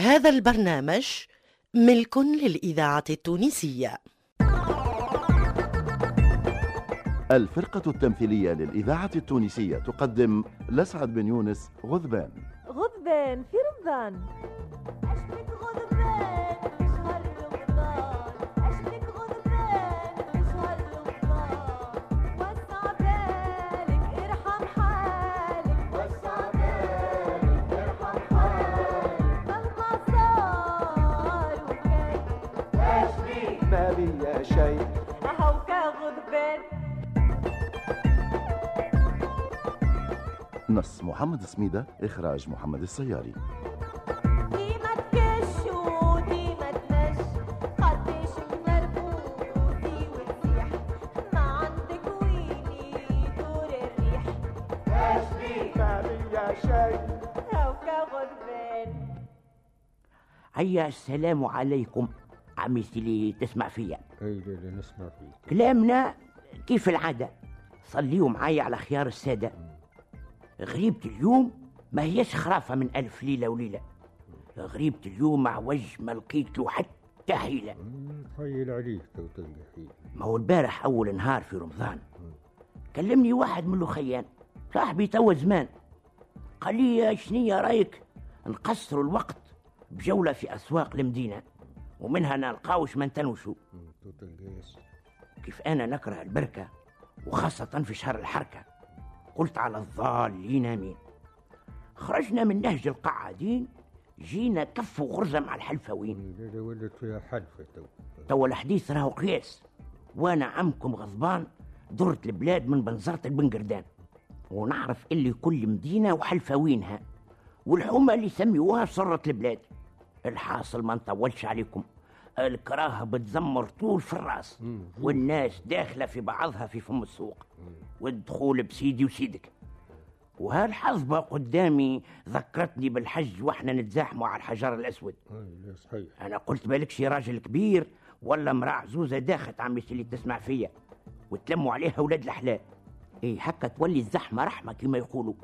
هذا البرنامج ملك للإذاعة التونسية. الفرقة التمثيلية للإذاعة التونسية تقدم لسعد بن يونس غذبان غضبان في رمضان. ما بيا شيء أهو كغضبان نص محمد سميدة إخراج محمد السياري ديما تكش وديما تنش. قديش مربوطي وتسيح ما عندك ويلي دور الريح. ما بيا شيء أهو كغضبان هيا السلام عليكم. عمي اللي تسمع فيا. أي لا لا نسمع فيك. كلامنا كيف العادة؟ صليوا معايا على خيار السادة. غريبة اليوم ما هيش خرافة من ألف ليلة وليلة. غريبة اليوم مع وجه ما لقيت له حتى حيلة. تخيل عليك تو تلقى حيل. ما هو البارح أول نهار في رمضان. كلمني واحد من الخيان صاحبي توا زمان. قال لي يا شنية رأيك نقصروا الوقت بجولة في أسواق المدينة. ومنها نلقاوش ما تو ياسر كيف أنا نكره البركة وخاصة في شهر الحركة. قلت على الضالين آمين. خرجنا من نهج القعادين جينا كف وغرزة مع الحلفوين. لا ولت فيها حلفة تو. توا الحديث راهو قياس. وأنا عمكم غضبان درت البلاد من بنزرة البنقردان. ونعرف اللي كل مدينة وحلفوينها. والحومة اللي يسميوها سرة البلاد. الحاصل ما نطولش عليكم. الكراهة بتزمر طول في الراس. والناس داخلة في بعضها في فم السوق. والدخول بسيدي وسيدك. وهالحظبة قدامي ذكرتني بالحج وإحنا نتزاحموا على الحجر الأسود. أي صحيح. أنا قلت بالك شي راجل كبير ولا امرأة عزوزة داخت عمي اللي تسمع فيا. وتلموا عليها ولاد الحلال إيه هكا تولي الزحمة رحمة كما يقولوا.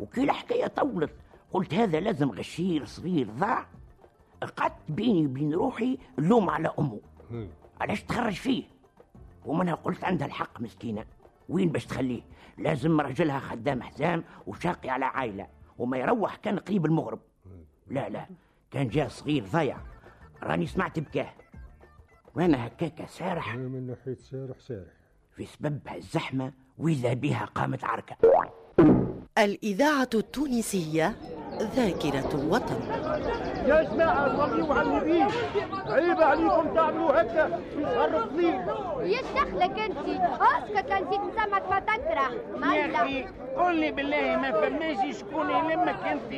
وكي الحكاية طولت قلت هذا لازم غشير صغير ضاع بيني وبين روحي اللوم على أمه. علاش تخرج فيه؟ ومنها قلت عندها الحق مسكينة. وين باش تخليه؟ لازم راجلها خدام حزام وشاقي على عائلة وما يروح كان قريب المغرب. لا لا كان جاء صغير ضيع راني سمعت بكاه. وأنا هكاك سارح. من ناحية سارح سارح. في سبب الزحمة وإذا بها قامت عركة. الإذاعة التونسية ذاكرة الوطن. يا جماعة صليوا على النبي عيب عليكم تعملوا هكا في شهر فضيل يا دخلك انت اسكت انت تسمك ما تكره. يا أخي قول لي بالله ما فماش شكون يلمك أنت.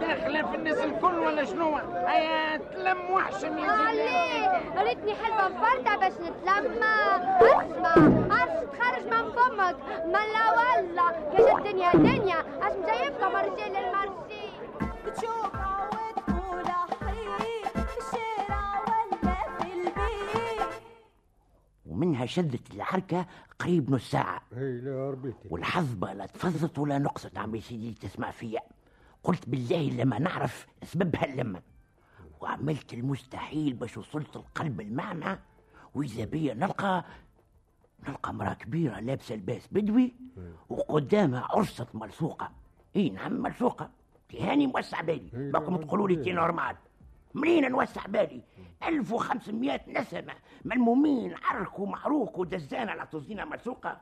داخله في الناس الكل ولا شنو؟ هيا تلم وحشم يا عليه زلمه ريتني حلوة مفردة باش نتلمى. أسمع عرش تخرج من فمك. ملا ولا كاش الدنيا دنيا. أش مجيبكم الرجال المرسي ومنها شدت العركة قريب نص ساعة. اي لا ربيتك والحظبة لا تفضت ولا نقصت عمي سيدي تسمع فيا. قلت بالله لما نعرف سبب هاللمة وعملت المستحيل باش وصلت القلب المعمى وإذا بيا نلقى نلقى امرأة كبيرة لابسة لباس بدوي. وقدامها عرصة ملصوقة. إي نعم ملصوقة. تهاني موسع بالي. باكم تقولوا لي تي. normal. منين نوسع بالي؟ 1500 نسمة. ملمومين عركوا معروك ودزانة على توزينة ملصوقة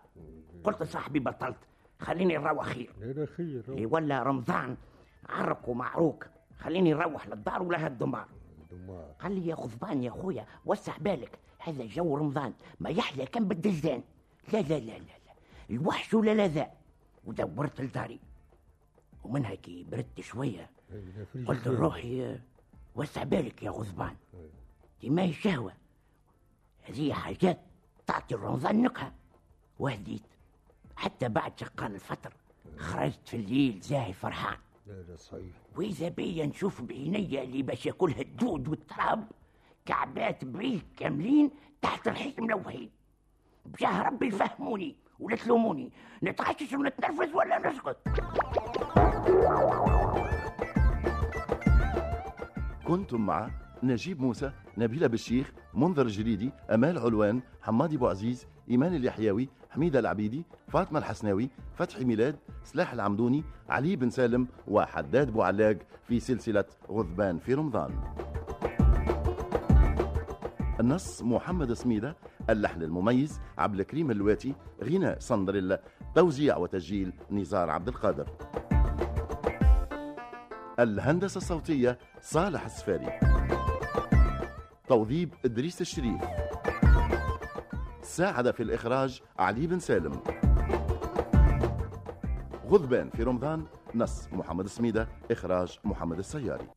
قلت لصاحبي بطلت. خليني نروح خير. لا خير اللي ولا رمضان. عرك ومعروك خليني نروح للدار ولا هالدمار دمار قال لي يا غضبان يا خويا وسع بالك. هذا جو رمضان. ما يحلى كان بالدزان. لا لا لا لا, لا. الوحش ولا لا ذا؟ ودورت لداري. ومنها كي بردت شوية. في قلت. لروحي وسع بالك يا غضبان ديما هي شهوة. هذه حاجات تعطي رمضان نكهة وهديت. حتى بعد شقان الفطر خرجت في الليل زاهي فرحان. لا لا صحيح. وإذا بيا نشوف بعينيا اللي باش ياكلها الدود والتراب كعبات بريك كاملين تحت الحيط ملوحين بجاه ربي فهموني ولا تلوموني. نتعشش ونتنرفز ولا نسكت. كنتم مع نجيب موسى نبيلة بالشيخ منذر الجريدي أمال علوان حمادي بو عزيز إيمان اليحيوي حميدة العبيدي فاطمة الحسناوي فتحي ميلاد سلاح العمدوني علي بن سالم وحداد بو علاق في سلسلة غضبان في رمضان. النص محمد سميدة اللحن المميز عبد الكريم اللواتي غناء صندريلا توزيع وتسجيل نزار عبد القادر. الهندسة الصوتية صالح السفاري. توظيب إدريس الشريف. ساعد في الإخراج علي بن سالم. غضبان في رمضان نص محمد سميدة إخراج محمد السياري.